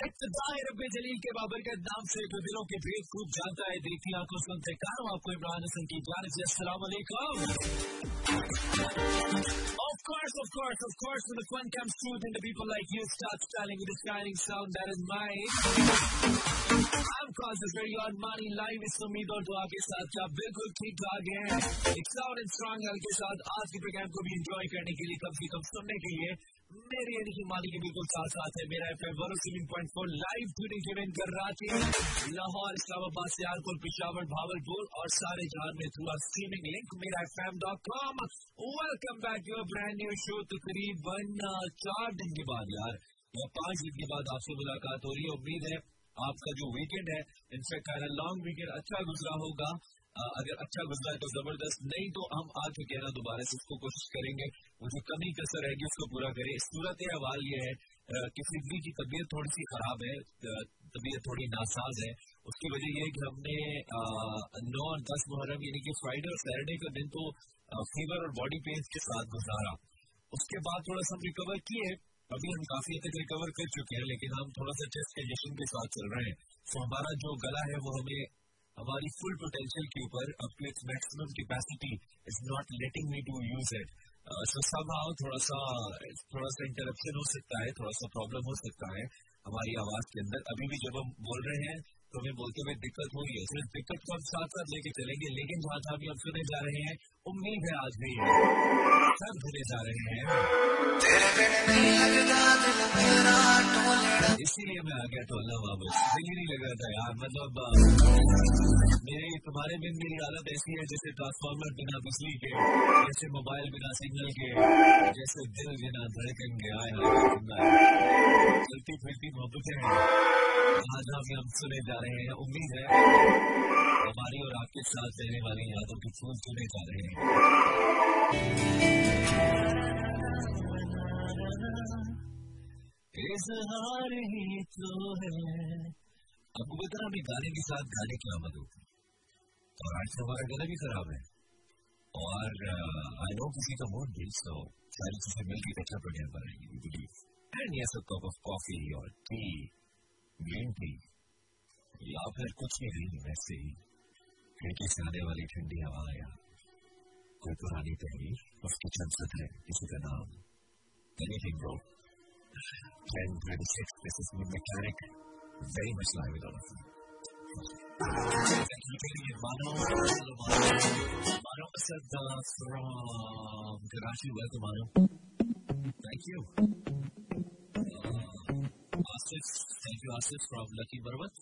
इब्तदाई रब्बे जलील के बाबरकत नाम से दिलों के भेद खूब जानता है देखती आँखों सुनते कानों आपको इमरान हसन की जान से अस्सलाम Of course, of course, of course, when the fun comes true, then the people like you start styling with a shining sound that is mine. I'm Causes very on money live इस उम्मीद और दुआ के साथ क्या बिल्कुल ठीक ठाक है एक साउंड एंड स्ट्रॉन्ग के साथ आज के प्रोग्राम को भी एंजॉय करने के लिए कम से कम सुनने के लिए मेरे यानी कि मानी के बिल्कुल साथ साथ है। Mera F M seven point four live tuning event कर कराची लाहौर, इस्लामाबाद, सियालकोट, पिशावर भावलपुर और सारे जहाँ में through streaming link Mera F M dot com welcome back your brand new show तकरीबन चार दिन के बाद यार, या पाँच दिन के बाद आपसे मुलाकात हो रही है। उम्मीद है आपका जो वीकेंड है इनफेक्ट लॉन्ग वीकेंड अच्छा गुजरा होगा। अगर अच्छा गुजरा है तो ज़बरदस्त, नहीं तो हम आ चुके हैं ना दोबारा से, उसको कोशिश करेंगे। वो जो कमी कसर रहेगी उसको पूरा करें। सूरत हवाल ये है कि सिद्धि की तबीयत थोड़ी सी खराब है तबीयत थोड़ी नासाज है। उसकी वजह यह है कि हमने नौ और दस मुहर्रम, यानी कि फ्राइडे और सैटरडे का दिन तो फीवर और बॉडी पेन के साथ गुजारा। उसके बाद थोड़ा सा हम रिकवर किए। अभी हम काफ़ी हद तक रिकवर कर चुके हैं, लेकिन हम थोड़ा सा चेस्ट कंजेशन के साथ चल रहे हैं। तो हमारा जो गला है, वो हमें हमारी फुल पोटेंशियल के ऊपर अपने maximum capacity is not letting me to use it so सब थोड़ा सा थोड़ा सा इंटरप्शन हो सकता है थोड़ा सा प्रॉब्लम हो सकता है हमारी आवाज़ के अंदर। अभी भी जब हम बोल रहे हैं तो हमें बोलते हुए दिक्कत हो रही है। सिर्फ़ दिक्कत को हम साथ साथ लेके चलेंगे लेकिन जहाँ जहाँ भी हम सुने जा रहे हैं उम्मीद है आज भी सब सुने जा रहे हैं। इसीलिए मैं आ गया टोलना वापस दिल ही नहीं लग रहा था यार मतलब मेरे तुम्हारे बिन मेरी हालत ऐसी है जैसे ट्रांसफार्मर बिना बिजली के जैसे मोबाइल बिना सिग्नल के जैसे दिल बिना धड़कन के आए चलती फिरती मोहब्बतें हैं जहाँ जहाँ हम सुने जा रहे हैं, उम्मीद है। हमारी और आपके साथ रहने वाली यादों के फूल सुने जा रहे हैं। इजहार ही तो है। आपको बता अभी गाने के साथ गाने की आमद होती है। और आज हमारा गला भी खराब है। और आई नो किसी का मूड भी सो सारी चीज़ें मिलकर अच्छा प्रोग्राम बनाएँगे believe and yes a cup of coffee और टी गेंद थी या फिर कुछ ही थी वैसे ही खिड़की से आने वाली ठंडी हवा या कोई पुरानी तहरीर उसके चंद सत किसी का नाम anything bro ten twenty six this is me you Thank you. Uh, Asif, thank you, Asif from Lucky Barwat.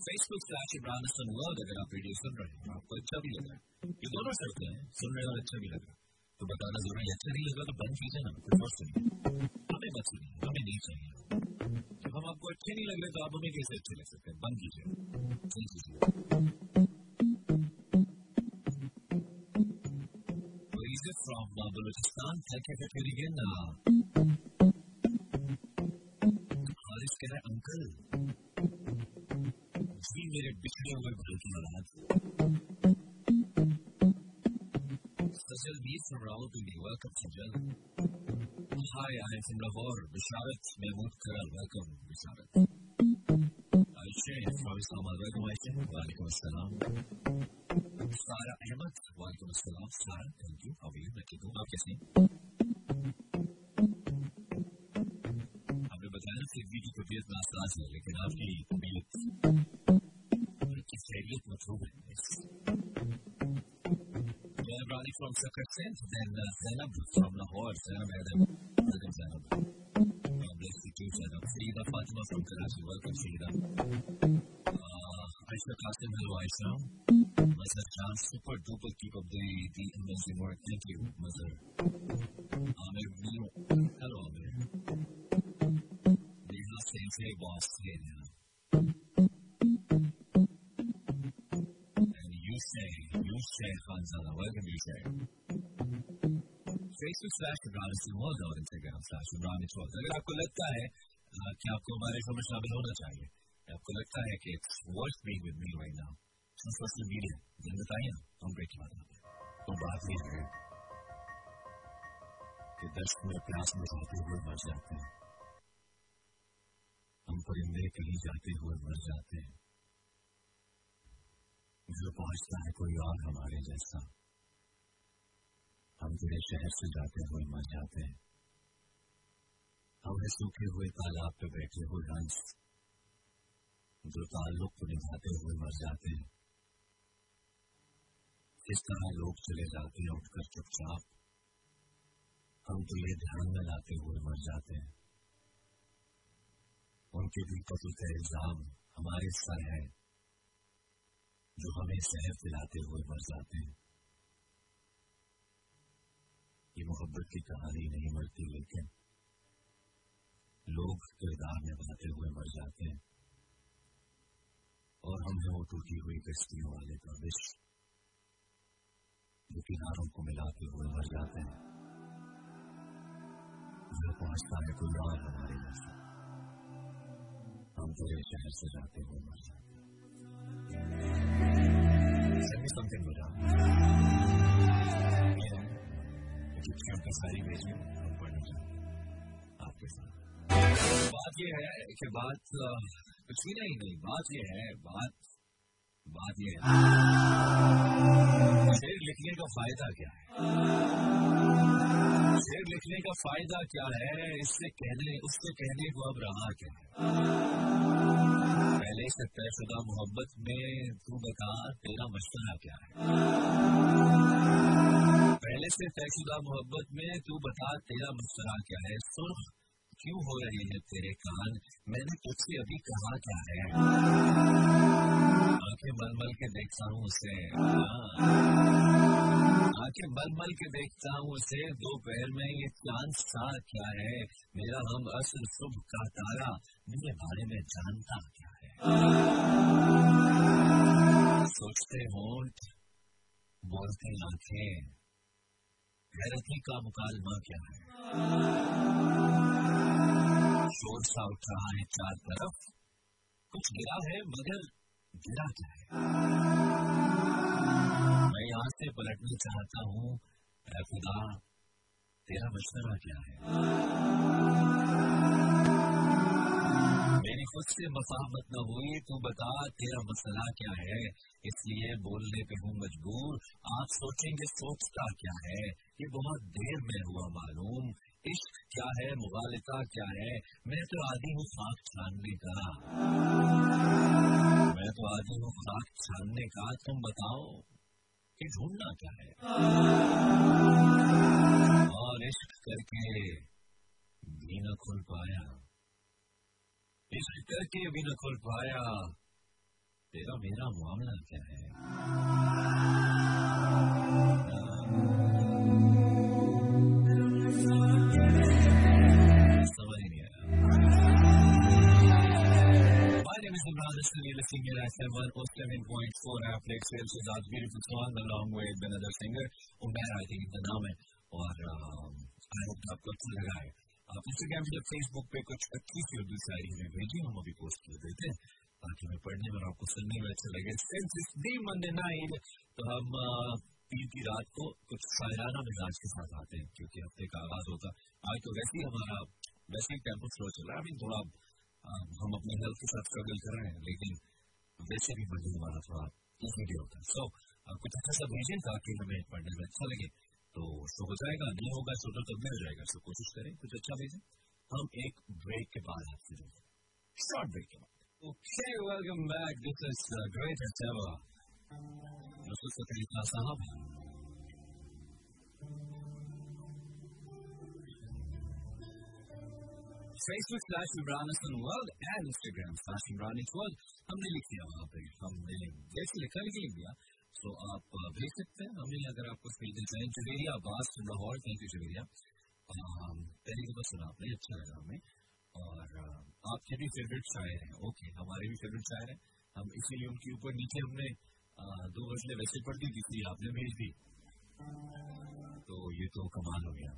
Facebook slash Imran Hasan world अगर आप वीडियो सुन रहे हैं आपको अच्छा भी लगा ये दोनों चलते हैं सुन रहे और अच्छा भी लगा तो बताना ज़रूरी अच्छा नहीं लगा तो बंद कीजिए ना कुछ और सुनिए हमें मत सुनिए हमें नहीं चाहिए जब हम आपको अच्छे नहीं लग रहे तो आप हमें कैसे अच्छे लग सकते हैं बंद कीजिए सही कीजिए uh, Balochistan. Thank you for tuning uncle ji मेरे बिछड़े हुए भाई की औलाद Sajal B from Rawalpindi. Welcome, Sajal. Hi, I am from Lahore. Bisharat Mahmood Karal. Welcome, Bisharat. Aisha from Islamabad. Welcome, Aisha. Walaikum Assalam. Sara Ahmed. Walaikum Assalam. Sara, thank you. How are you? मैं ठीक हूँ आप कैसे हैं की तबीयत NASA's है लेकिन आपकी तबीयत की खैरियत मतलूब है Rani from Sakarsen, then uh, Zainab from Lahore. Zainab Adam. Welcome, Zainab. God bless you too, Zainab. Sayyida Fatima from Karachi. Welcome, Sayyida. Uh, Aisha Qasim, hello, Aisha. Mazhar Khan, super duper. Keep up the, the amazing work. Thank you, Mazhar. Amir Mio. Hello, Amir. Neha saying, hey, boss. Hey, Neha. Yushay Khanzada. Welcome, Yushay. Facebook slash Imran Islamol और Instagram slash Imran Islamol. अगर आपको लगता है कि आपको हमारे show में शामिल होना चाहिए आपको लगता है कि it's worth being with me right now social media दिन बताइए ना हम ब्रेक बात तो बात ये है कि दर्शक में प्यास में जाते हुए मर जाते हैं परिंदे कहीं जाते हुए मर जाते हैं जो पहुँचता है कोई और हमारे जैसा हम तेरे शहर से जाते हुए मर जाते हैं हमें सूखे हुए तालाब पे बैठे हुए हंस जो ताल्लुक को निभाते हुए मर जाते हैं इस तरह लोग चले जाते हैं उठकर चुपचाप हम तो ये ध्यान में लाते हुए मर जाते हैं उनके भी कत्ल का इल्ज़ाम हमारे सर है जो हमें शहर दिलाते हुए मर जाते हैं ये मोहब्बत की कहानी नहीं मरती लेकिन लोग किरदार निभाते हुए मर जाते हैं और हम हैं वो टूटी हुई कश्तियों वाले विष जो किनारों को मिलाते हुए मर जाते हैं जो पहुँचता है कोई और हमारे जैसे हम पूरे शहर से जाते हुए मर जाते हैं समथिंग की सारी हम पढ़ना चाहते आपके साथ बात यह है कि बात कुछ भी नहीं नहीं, बात यह है, बात बात यह है। शेर लिखने का फ़ायदा क्या है? शेर लिखने का फ़ायदा क्या है? इससे कहने, उससे कहने को अब रहा क्या है? पहले से तयशुदा मोहब्बत में तू बता तेरा मसला क्या है? पहले से तयशुदा मोहब्बत में तू बता तेरा मसला क्या है? सुर्ख क्यों हो रहे हैं तेरे कान? मैंने तुझसे अभी कहा क्या है? आँखें मल मल के देखता हूँ उसे। आँखें मल मल के देखता हूँ उसे। दोपहर में ये चाँद सा क्या है? मेरा हम असल सुबह का तारा, मेरे बारे में जानता क्या है? सोचते होंठ बोलते आँखें गैरती का मुकालमा क्या है? शोर सा उठ रहा है चार तरफ़। कुछ गिरा है, मगर गिरा क्या है? से पलटना चाहता हूँ। खुदा, तेरा मशवरा क्या है? मेरी खुद से मफाहमत न हुई, तू बता, तेरा मसला क्या है? इसलिए बोलने पे हूँ मजबूर। आप सोचेंगे, सोचता क्या है? ये बहुत देर में हुआ मालूम। इश्क क्या है? मुगालिता क्या है? मैं तो आदि हूँ खाक छानने का। मैं तो आदि हूँ खाक छानने का। तुम बताओ कि ढूंढना क्या है? और इश्क करके भी न खुल पाया। इश्क करके भी न खुल पाया, तेरा मेरा मामला क्या है। Is Hassan. You're listening here at 107.4 Airplex Sales with that beautiful song along with another singer. Umair, I think the name है और आई होप आपको अच्छा लगा है आप इंस्टाग्राम या फेसबुक पे कुछ अच्छी सी उर्दू शायरी में भेजिए हम अभी पोस्ट कर देते हैं ताकि हमें पढ़ने और आपको सुनने में अच्छा लगे सिंस इस दी मंडे नाइट तो हम पीर की रात को कुछ शायराना मिजाज के साथ आते हैं क्योंकि हफ़्ते का आगाज़ होता आज तो वैसे ही हमारा वैसे ही टेंपो स्लो चल रहा है थोड़ा हम अपने हेल्थ के साथ स्ट्रगल कर रहे हैं लेकिन वैसे भी मंडे हमारा थोड़ा ईजी होता है सो कुछ अच्छा सा भेजें ताकि हमें पढ़ने में अच्छा लगे तो शो हो जाएगा नहीं होगा शो तो मिल जाएगा सो कोशिश करें कुछ अच्छा भेजें हम एक ब्रेक के बाद आपसे जुड़ते शॉर्ट ब्रेक के बाद Okay, welcome back. This is uh, ever. Sahab. Facebook slash Imran Hassan World and Instagram slash Imran World. हमने लिख दिया वहाँ पे, हमने जैसे लिखा लिख दिया तो आप भेज सकते हैं। हमें अगर आपको खरीदना चाहें जवेरिया अब्बास लाहौर, थैंक यू जवेरिया पहले बस सुना आपने अच्छा लगा हमें। और आपके भी फेवरेट शायर हैं। ओके हमारे भी फेवरेट शायर हैं। हम इसीलिए उनके ऊपर नीचे हमने दो गजलें वैसे पढ़ दी थी आपने भेज दी। तो ये तो कमाल हो गया।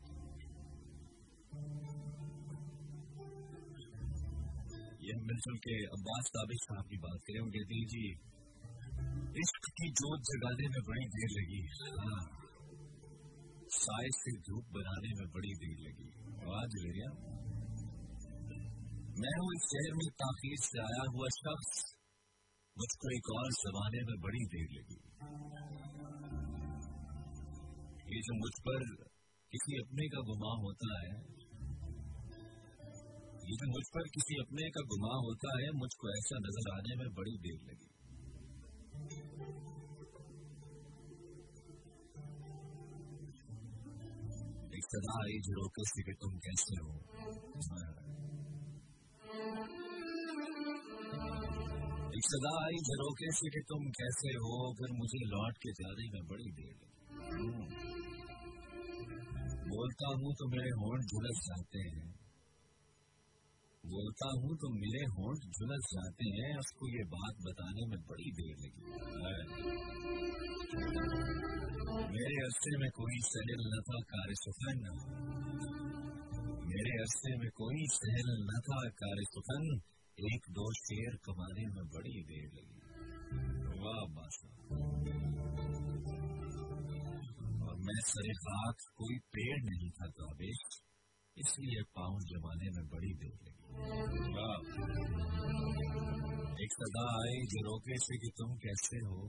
ये हम मिलजुल के अब्बास ताबिश साहब की बात करें उनके दी जी, इश्क की जोत जगाने में बड़ी देर लगी। हाँ साय से धूप बनाने में बड़ी देर लगी। आवाज़ ले गया मैं हूँ इस शहर में ताखीर से आया हुआ शख्स, मुझको एक और जमाने में बड़ी देर लगी। ये जो मुझ पर किसी अपने का गुमा होता है जो मुझ पर किसी अपने का गुमा होता है, मुझको ऐसा नज़र आने में बड़ी देर लगी। सदा आई झरोके से कि तुम कैसे हो? एक सदा आई झरोके से कि तुम कैसे हो? फिर मुझे लौट के जाने में बड़ी देर लगी। बोलता हूँ तो मेरे होंठ झुलस जाते हैं। बोलता हूँ तो मेरे होंठ झुलस जाते हैं। उसको ये बात बताने में बड़ी देर लगी। मेरे अरसे में कोई सहल न था कार सुखन। मेरे अरसे में कोई सहल न था कार सुखन। एक दो शेर कमाने में बड़ी देर लगी। वाह बासा और मैं सरे हाथ, कोई पेड़ नहीं था काबिश इसलिए पाँव जमाने में बड़ी देर लगी। एक सदा आई जो रोके से कि तुम कैसे हो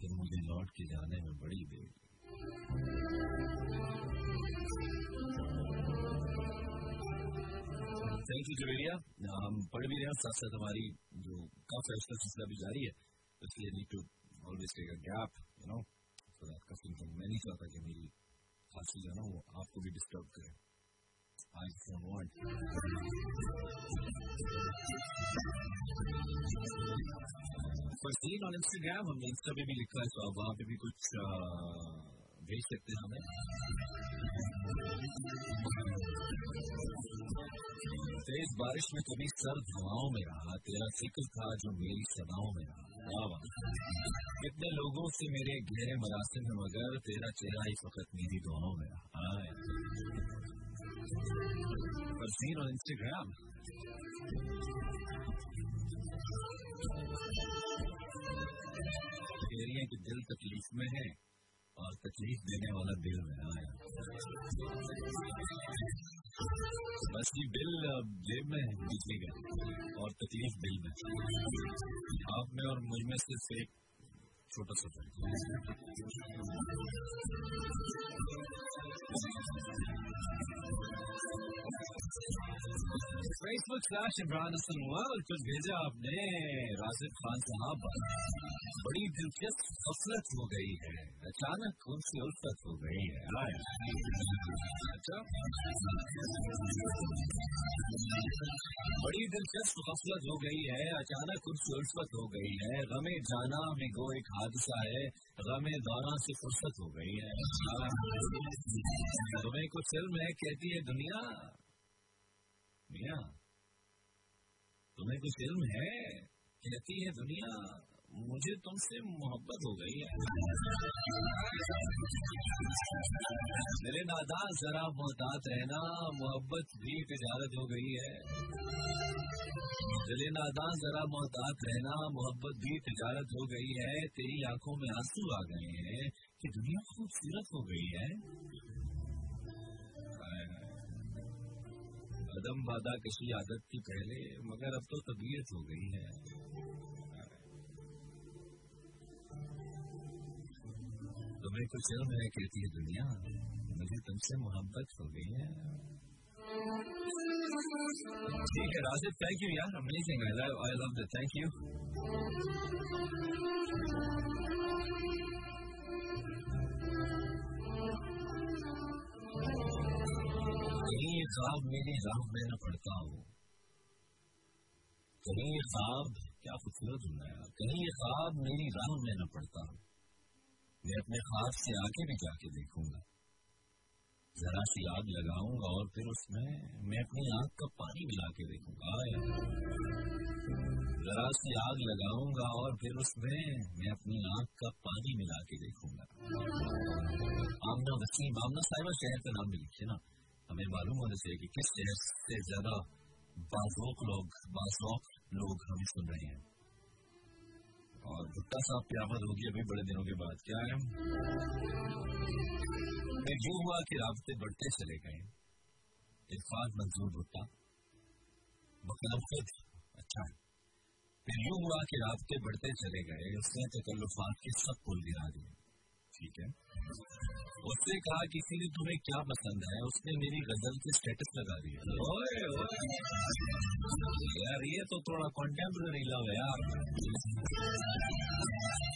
फिर मुझे लौट के जाने में बड़ी देर थैंक यू जवेरिया हम पढ़ भी रहे हैं साथ साथ हमारी जो कफ उसका सिलसिला भी जारी है इसलिए need to always take a gap you know so that तो मैं नहीं चाहता कि मेरी खांसी जो है ना वो आपको भी डिस्टर्ब करे I don't want. इंस्टाग्राम हमने इंस्टा पे भी लिखा है तो वहाँ पे भी कुछ भेज सकते हैं हमें तेज बारिश में कभी सर्द हवाओं में रहा तेरा फ़िक्र था जो मेरी सदाओं में रहा कितने लोगों से मेरे गहरे मरासिम में मगर तेरा चेहरा इस वक्त मेरी दोनों में रहा फरसीन ऑन इंस्टाग्राम एरिया की दिल तकलीफ़ में है और तकलीफ़ देने वाला दिल में आया। बस ये बिल जेब में दिखेगा और तकलीफ़ बिल में। आप में और मुझमें सिर्फ़ एक छोटा सा फ़र्क Facebook slash Imran Hasan world कुछ भेजा आपने। राशिद खान साहब, बड़ी दिलचस्प कसरत हो गई है। अचानक उनसे उल्फत हो गई है। अच्छा। बड़ी दिलचस्प गफलत हो गई है। अचानक उनसे उल्फत हो गई है। गमे जाना में गो एक हादसा है। गमे दौरा से फुर्सत हो गई है। तुम्हें कुछ इल्म है कहती है, दुनिया दुनिया, तुम्हें कुछ इल्म है? कहती है, दुनिया मुझे तुमसे मोहब्बत हो गई है। मेरे दादा, जरा मोहतात रहना, मोहब्बत भी तिजारत हो गई है। दिले नादा जरा मोहतात रहना, मोहब्बत भी तजारत हो गई है। तेरी आँखों में आँसू आ गए हैं कि दुनिया खूबसूरत हो गई है। कदम वादा किसी आदत थी पहले, मगर अब तो तबीयत हो गई है। तुम्हें कुछ इल्म है कहती है दुनिया? मुझे तुमसे मोहब्बत हो गई है। ठीक है, राशिद थैंक यू यार। Amazing I love I love the thank you कहीं ये ख्वाब मेरी राह में न पड़ता हो। कहीं ये ख्वाब, क्या खूबसूरत होना है कहीं ये ख्वाब मेरी राह में न पड़ता हो। मैं अपने हाथ से आगे भी जाके देखूँगा जरा सी आग लगाऊँगा और फिर उसमें मैं अपनी आग का पानी मिला के देखूँगा जरा सी आग लगाऊँगा और फिर उसमें मैं अपनी आग का पानी मिला के देखूँगा आमना वसीम आमना साहिबा शहर का नाम भी लिखिए ना हमें मालूम होना चाहिए कि किस शहर से ज़्यादा बाजोक लोग बाजोक लोग हमें सुन रहे हैं और भुट्टा साहब की आमद होगी अभी बड़े दिनों के बाद। क्या है? जो हुआ कि राबते बढ़ते चले गए। इरफान मंजूर भुट्टा बकलम खुद अच्छा। फिर यूँ हुआ कि रास्ते बढ़ते चले गए, उसने तकल्लुफात के सब पुल गिरा दिए ठीक है? उसने कहा किसी ने तुम्हें क्या पसंद है? उसने मेरी गज़ल के स्टेटस लगा दिया यार ये तो थोड़ा कॉन्टेम्प्रेरी लव है यार।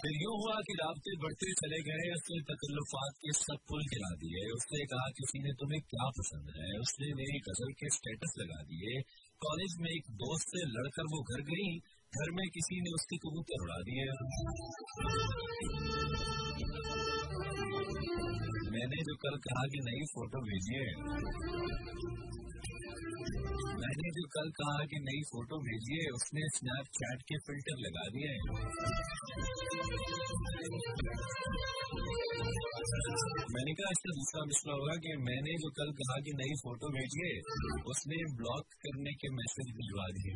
फिर यूँ हुआ कि रास्ते बढ़ते चले गए उसने तकल्लुफात के सब पुल गिरा दिए। उसने कहा किसी ने तुम्हें क्या पसंद है? उसने मेरी गज़ल के स्टेटस लगा दिए। कॉलेज में एक दोस्त से लड़कर वो घर गई। घर में किसी ने उसके कबूतर उड़ा दिए। मैंने जो कल कहा कि नई फ़ोटो भेजिए। मैंने जो कल कहा कि नई फ़ोटो भेजिए, उसने स्नैपचैट के फ़िल्टर लगा दिए। मैंने कहा इसका दूसरा मसला होगा कि मैंने जो कल कहा कि नई फ़ोटो भेजिए, उसने ब्लॉक करने के मैसेज भिजवा दिए.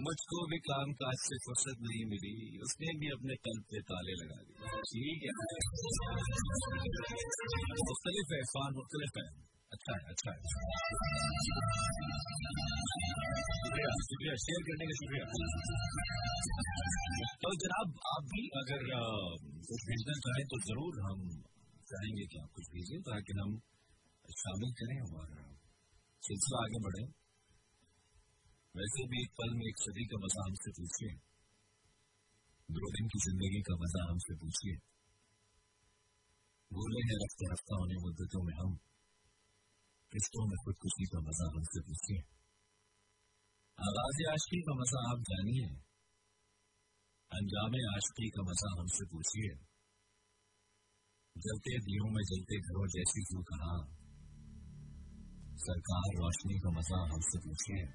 मुझको भी काम काज से फुर्सत नहीं मिली। उसने भी अपने कल पे ताले लगा दिए। ठीक है। मुख्तलिफ़ है फान मुख्तलिफ़ है। अच्छा है अच्छा है शुक्रिया शुक्रिया शेयर करने का शुक्रिया तो जनाब, आप भी अगर कुछ भेजना चाहें तो ज़रूर हम चाहेंगे कि आप कुछ भेजें ताकि हम शामिल करें और सिलसिला आगे बढ़े। वैसे भी एक पल में एक सदी का मज़ा हमसे पूछिए। दो दिन की ज़िंदगी का मज़ा हमसे पूछिए। भूले हैं रफ्ते हफ़्ता होने मुद्दतों में हम। किस्तों में खुदकुशी का मज़ा हमसे पूछिए आगाज़ आशकी का मज़ा आप जानिए अंजाम आशकी का मज़ा हमसे पूछिए जलते दियों में जलते घरों जैसी क्यों कहा सरकार रोशनी का मज़ा हमसे पूछिए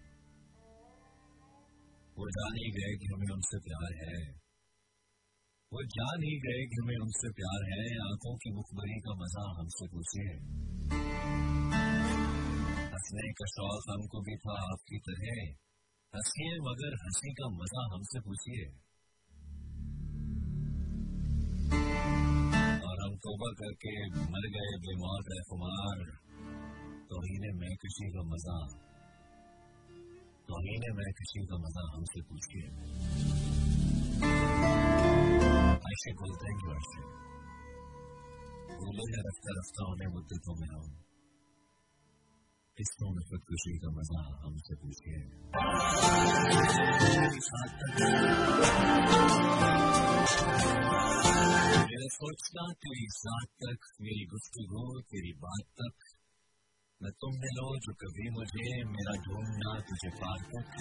वो जान ही गए कि हमें उनसे प्यार है वो जान ही गए कि हमें उनसे प्यार है आँखों की मुखबरी का मज़ा हमसे पूछिए हंसने का शौक हमको भी था, आपकी तरह। हंसिए मगर हँसी का मज़ा हमसे पूछिए। और हम तोबा करके मर गए बीमार तो ही ने मैं किसी का मज़ा। तो ही ने मैं किसी का मज़ा हमसे पूछिए। ऐसे बोलते हैं कि ऐसे बोले रफ्ता रफ्ता होने मुद्दतों में हम किसको में खुशी का मज़ा हमसे पूछिए मेरा सोचना तेरी साथ तक मेरी गुफ्तगु तेरी बात तक मैं तुम मिलो जो कभी मुझे मेरा ढूंढना तुझे पार तक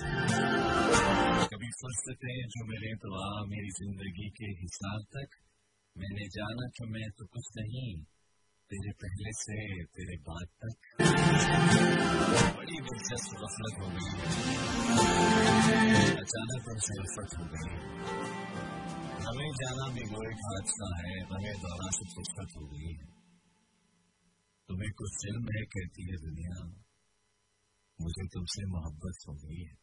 कभी फुर्सते जो मिले तो आ मेरी ज़िंदगी के हिसाब तक मैंने जाना कि मैं तो कुछ नहीं तेरे पहले से तेरे बाद तक। बड़ी दिलचस्प गफलत हो गई। अचानक उनसे उल्फत हो गई हमें जाना भी वो एक हादसा है, हमें दौरा से फुर्सत हो गई। तुम्हें कुछ फ़िल्म है कहती है दुनिया। मुझे तुमसे मोहब्बत हो गई है।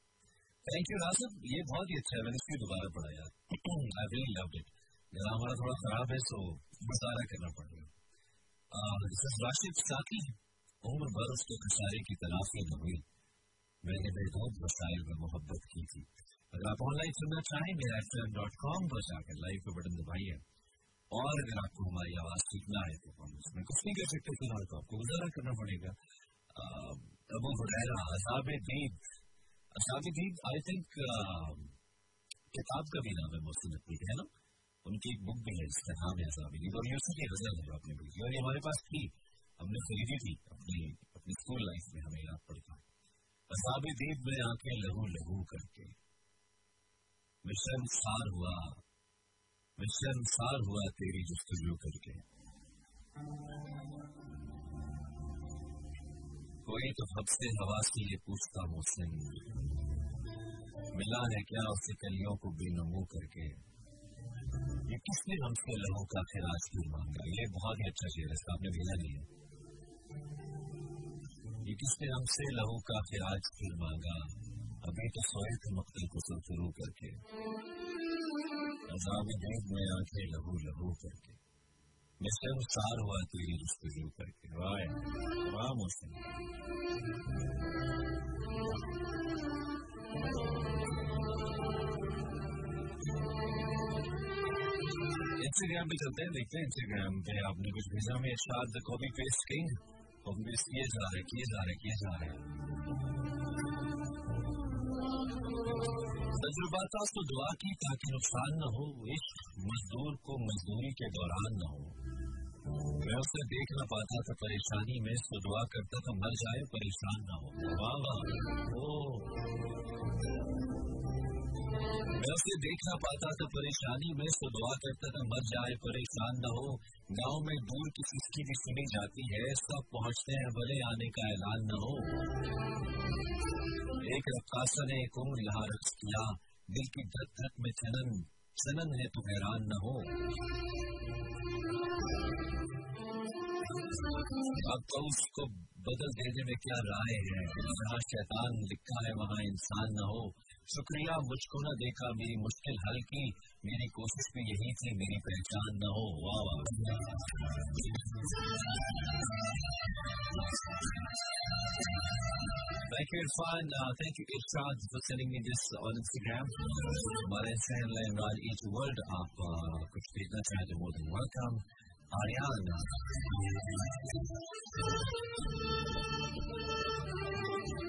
थैंक यू रासफ ये बहुत ही अच्छा है। मैंने इसकी दोबारा पढ़ा यार। आई रियली लव्ड इट मेरा हमारा थोड़ा खराब है सो गुजारा करना पड़ेगा राशिद साथी, उम्र भर उसके खसारे की तलाशी न हुई मैंने बेहद वसाइल में मोहब्बत की थी। अगर आप ऑनलाइन सुनना चाहें मेरा एफ़ एम डॉट कॉम पर जाकर लाइव का बटन दबाइए। और अगर आपको हमारी आवाज़ सीखना है तो हम उसमें कुछ नहीं कर सकते, फ़िलहाल तो आपको गुजारा करना पड़ेगा। अबू हुरैरा असाब दीद असाब दीद आई थिंक किताब का भी नाम है मोहसिन है ना? उनकी एक बुक भी है जिसका नाम है असाबी और ये उसी की गज़ल है अपने बुक और ये हमारे पास थी, हमने खरीदी थी, अपनी अपनी स्कूल लाइफ में हमें याद पड़ता असाबी दीप में आके लहू लहू करके। सार हुआ। मिशन सार हुआ तेरी जुस्तजू करके। कोई तो से हवा से ये पूछता मोहसिन। मिला है क्या उसे कलियों को बेनमू करके? ये किसने हमसे लहू का खिराज क्यों मांगा ये बहुत ही अच्छा शेर है आपने भेजा नहीं है ये किसने हमसे लहू का खिराज क्यों मांगा अभी तो सोए थे मक्तल को शुरू करके अजाब देव में आँखें लहू लहू करके मैं शर्मसार हुआ तेरी जस्तजू करके वाह वाह मौसम इंस्टाग्राम पे चलते हैं, देखते हैं इंस्टाग्राम पे आपने कुछ भेजा में। शायद copy paste king copy paste किए जा रहे, किए जा रहे, किए जा रहे। तजुर्बा था तो दुआ की ताकि नुकसान न हो इश्क मजदूर को मजदूरी के दौरान न हो। मैं उसे देख न पाता था परेशानी में इसको दुआ करता था मर जाए, परेशान न हो। वाह वाह। मैं उसे देख ना पाता था परेशानी में तो दुआ करता था मर जाए, परेशान न हो। गाँव में दूर की भी सुनी जाती है, सब पहुँचते हैं भले आने का ऐलान न हो। एक रक्कासा ने एक उम्र यहाँ रख किया दिल की धक धक में चनन चनन है तो हैरान न हो। अब तो उसको बदल देने में क्या राय है? जहाँ शैतान लिखा है, वहाँ इंसान न हो। शुक्रिया मुझको न देखा मेरी मुश्किल हल की। मेरी कोशिश भी यही थी मेरी पहचान न हो। वाह वाह Thank you, Irfan. Uh, thank you, Irfan, for sending me this on Instagram. हमारे Instagram line Raj each world आप uh, कुछ भेजना चाहें तो मोर देन वेलकम आर्यान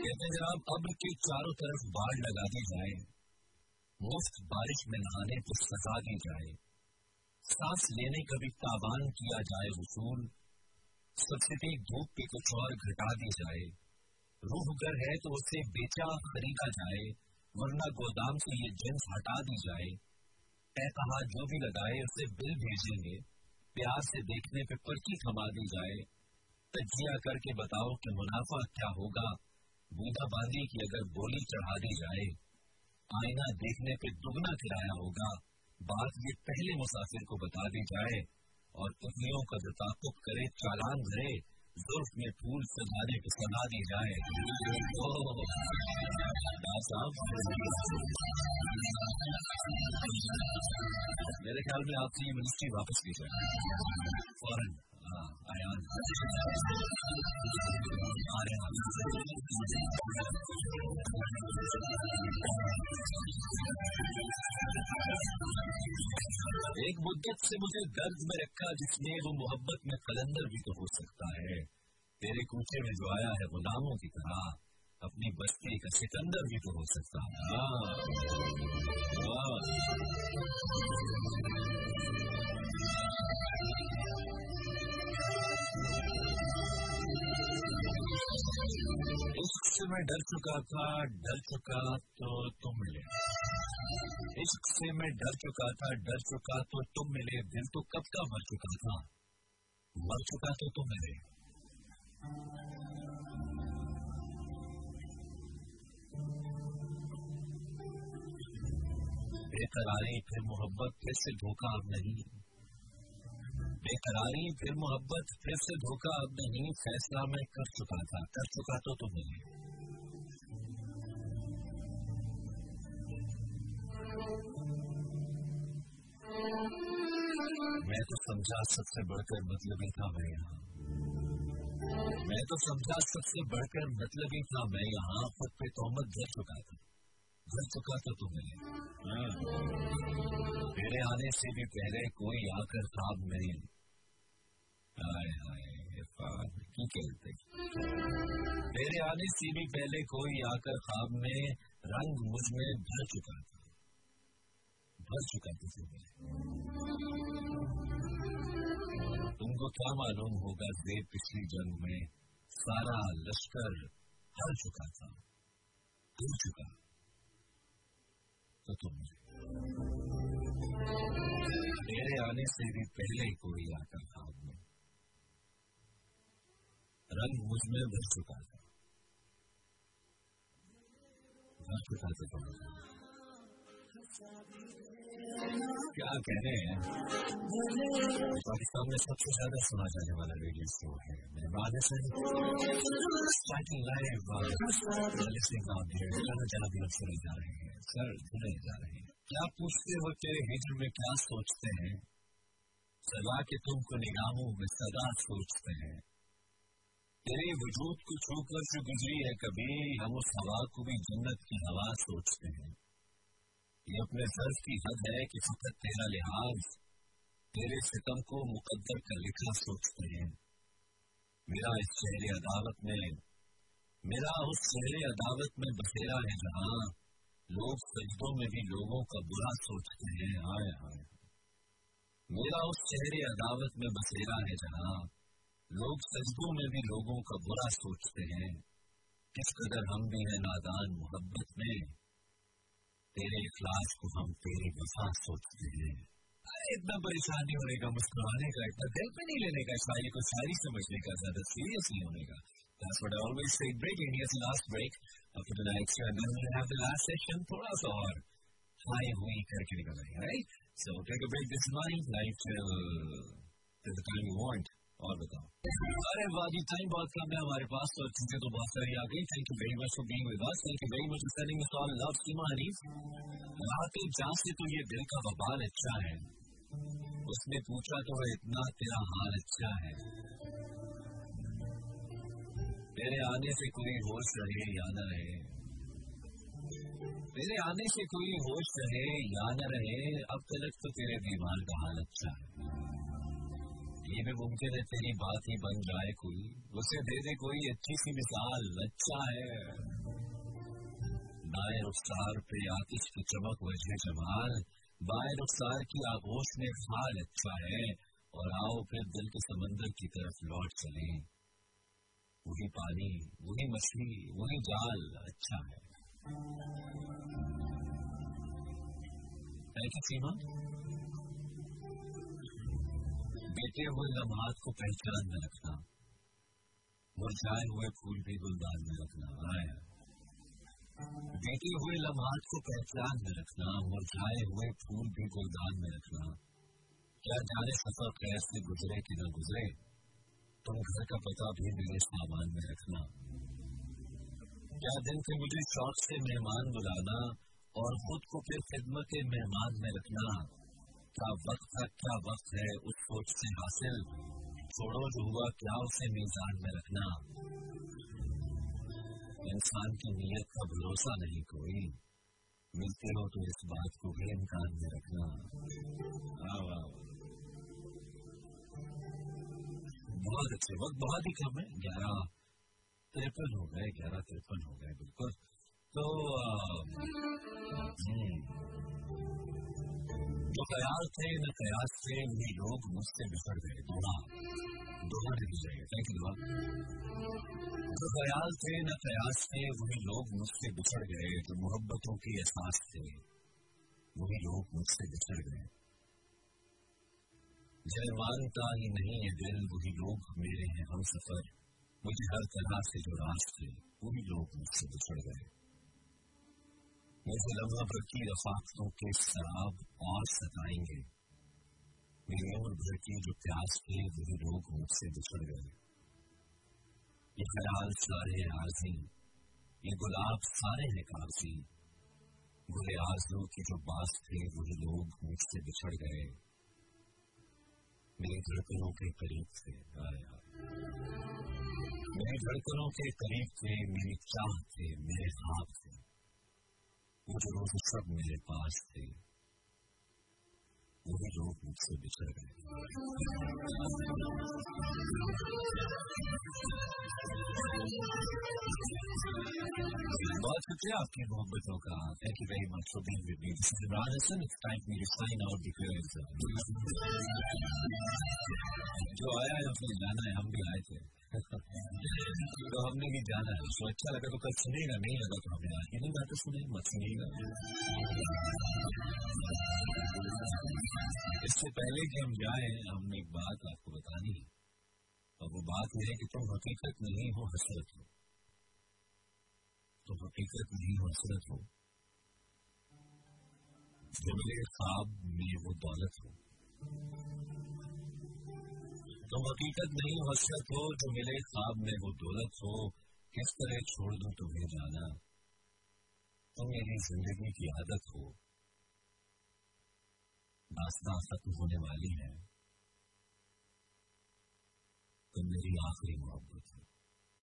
कहते हैं जनाब अब्र के चारों तरफ़ बाढ़ लगा दी जाए। मुफ़्त बारिश में नहाने पर सजा दी जाए। सांस लेने का भी ताबान किया जाए वसूल सब्सिडी धूप पे कुछ और घटा दी जाए। रूह गर है तो उसे बेचा खरीदा जाए, वरना गोदाम से ये जिन्स हटा दी जाए। कहा जो भी लगाए, उसे बिल भेजेंगे। प्यार से देखने पे पर्ची थमा दी जाए। तजिया करके बताओ कि मुनाफा क्या होगा। बूंदा बांदी की अगर बोली चढ़ा दी जाए, आईना देखने पे दुगना किराया होगा। बात ये पहले मुसाफिर को बता दी जाए और पुतलियों का जो ताकुब करे, चालान भरे जुर्फ में फूल सजाने को सजा दी जाए। मेरे ख्याल में आपसे ये मिनिस्ट्री वापस ली जाए। फ़ौरन। आयान। एक मुद्दत से मुझे दर्द में रखा जिसमें वो मोहब्बत में कलंदर भी तो हो सकता है। तेरे कूचे में जो आया है गुलामों की तरह, अपनी बस्ती का सिकंदर भी तो हो सकता है। से मैं डर चुका था, डर चुका तो तुम मिले। इश्क से मैं डर चुका था, डर चुका तो तुम मिले। दिल तो कब का मर चुका था? मर चुका तो तुम मिले। बेकरारी फिर मोहब्बत, फिर से धोखा अब नहीं। बेकरारी फिर मोहब्बत, फिर से धोखा अब नहीं। फैसला मैं कर चुका था, कर चुका तो तुम नहीं मैं तो समझा सबसे बढ़कर मतलब ही था मैं यहाँ। मैं तो समझा सबसे बढ़कर मतलब ही था मैं यहाँ खुद पे तोहमत धर चुका था। धर चुका तो तुम्हें मेरे आने से भी पहले कोई आकर ख्वाब नहीं। हाय हाय की कहते तेरे आने से भी पहले कोई आकर ख्वाब में, रंग मुझमें भर चुका था। भर चुका था तुमको क्या मालूम होगा देव पिछली जंग में सारा लश्कर हर चुका था हर चुका तो तुम मेरे आने से भी पहले ही कोई आकर था में रंग मुझमें भर चुका था भर चुका था क्या कह रहे हैं पाकिस्तान में सबसे ज़्यादा सुना जाने वाला रेडियो शो है जा रहे हैं सर सुने जा रहे हैं क्या पूछते हो तेरे हिजर में क्या सोचते हैं सदा के तुमको निगाहों में सदा सोचते हैं तेरे वजूद को छूकर से गुजरी है कभी हम उस हवा को भी जन्नत की हवा सोचते हैं ये अपने सर्फ की हद है कि फकत तेरा लिहाज तेरे सितम को मुकद्दर का लिखा सोचते हैं। मेरा इस शहर अदालत में, मेरा उस शहर अदालत में बसेरा है जहाँ लोग सजदों में भी लोगों का बुरा सोचते हैं। आए आए मेरा उस शहर अदावत में बसेरा है जहाँ लोग सजदों में भी लोगों का बुरा सोचते हैं। किस कदर हम भी हैं नादान मोहब्बत में। तेरे इखलास को हम तेरे वफा सोचते हैं इतना परेशान नहीं होने का मुस्कुराने का इतना दिल पे नहीं लेने का शायरी को शायरी समझने का ज्यादा सीरियस नहीं होने का That's what I always say. Break India's last break for tonight's show, and then we'll have the last session. थोड़ा सा और हाई हुई करके निकल आएगा, right? So take a break this morning, live till, till the time you want. और बताओ अरे वाजी टाइम बहुत कम है हमारे पास तो चीज़ें तो बहुत सारी आ गई। Thank you very much for being with us thank you very much for sending us all love Seema Hanif रात जहाँ से तो ये दिल का वबाल अच्छा है। उसने पूछा तो है, इतना तेरा हाल अच्छा है। तेरे आने से कोई होश रहे, या न रहे। तेरे आने से कोई होश रहे, या न रहे। अब तक तो तेरे बीमार का हाल अच्छा है। ये भी मुमकिन है तेरी बात ही बन जाए कोई। उसे दे दे कोई अच्छी सी मिसाल अच्छा है। दाएँ रुखसार पे आतिश की चमक, वजह जमाल। बाएँ रुखसार की आगोश में फाल अच्छा है। और आओ फिर दिल के समंदर की तरफ़ लौट चले। वही पानी, वही मछली, वही जाल अच्छा है। सीमा? बेटे हुए लम्हात को पहचान में रखना, मुरझाए हुए फूल भी गुलदान में रखना। आया बेटे हुए लम्हात को पहचान में रखना मुरझाए हुए फूल भी गुलदान में रखना क्या जाने सफ़र कैसे गुजरे कि न गुजरे तुम घर का पता भी मेरे सामान में रखना। क्या दिन से मुझे शौक से मेहमान बुलाना और खुद को फिर खिदमत के मेहमान में रखना। क्या वक्त था क्या वक्त है उस सोच से हासिल छोड़ो जो हुआ क्या उसे मीजान में रखना इंसान की नीयत का भरोसा नहीं कोई मिलते हो तो इस बात को भी इम्कान में रखना बहुत अच्छे वक्त बहुत ही। कम है ग्यारह तिरपन हो गए ग्यारह तिरपन हो गए बिल्कुल तो जो कयास थे न कयास थे वही लोग मुझसे बिछड़ गए दोहा दोहा लिख जाएगा थैंक यू जो ख्याल थे न कयास थे वही लोग मुझसे बिछड़ गए जो मोहब्बतों की एहसास थे वही लोग मुझसे बिछड़ गए जिन्हें मानता ही नहीं है दिल वही लोग मेरे हैं हम सफ़र मुझे हर तरह से जो रास थे वही लोग मुझसे बिछड़ गए मुझे लम्हा भर की रफाकतों के शराब और सताएँगे मेरी उम्र भर की जो प्यास थे वही लोग मुझसे बिछड़ गए ये ख्याल सारे आरजी ये गुलाब सारे हैं कागज़ी बुरे आजू की जो बास थे वही लोग मुझसे बिछड़ गए मेरी धड़कनों के करीब थे मेरी धड़कनों के करीब थे मेरी चाह थे मेरे हाथ थे मुझे रोज सब मेरे पास थे वही लोग मुझसे बिछड़ गए बहुत शुक्रिया आपकी मोहब्बतों का thank you very much for being with me this is Imran Hasan it's time for me to sign out because जो आया है उसने जाना है हम भी आए थे तो हमने भी जाना है उसको अच्छा लगा तो कल सुनेगा नहीं लगा तो हमें आगे नहीं बातें सुने मत सुनेगा इससे पहले कि हम जाए, हमने एक बात आपको बतानी है। और वो बात यह है कि तुम हकीकत नहीं हो, हसरत हो। तुम हकीकत नहीं हो, हसरत हो। जो मेरे ख्वाब में वो दौलत हो। तुम हकीकत नहीं हसरत हो जो मिले ख्वाब में वो दौलत हो। किस तरह छोड़ दो तुम्हें जाना? तुम मेरी ज़िंदगी की आदत हो। दास्तां खत्म होने वाली है। तुम मेरी आखिरी मोहब्बत हो।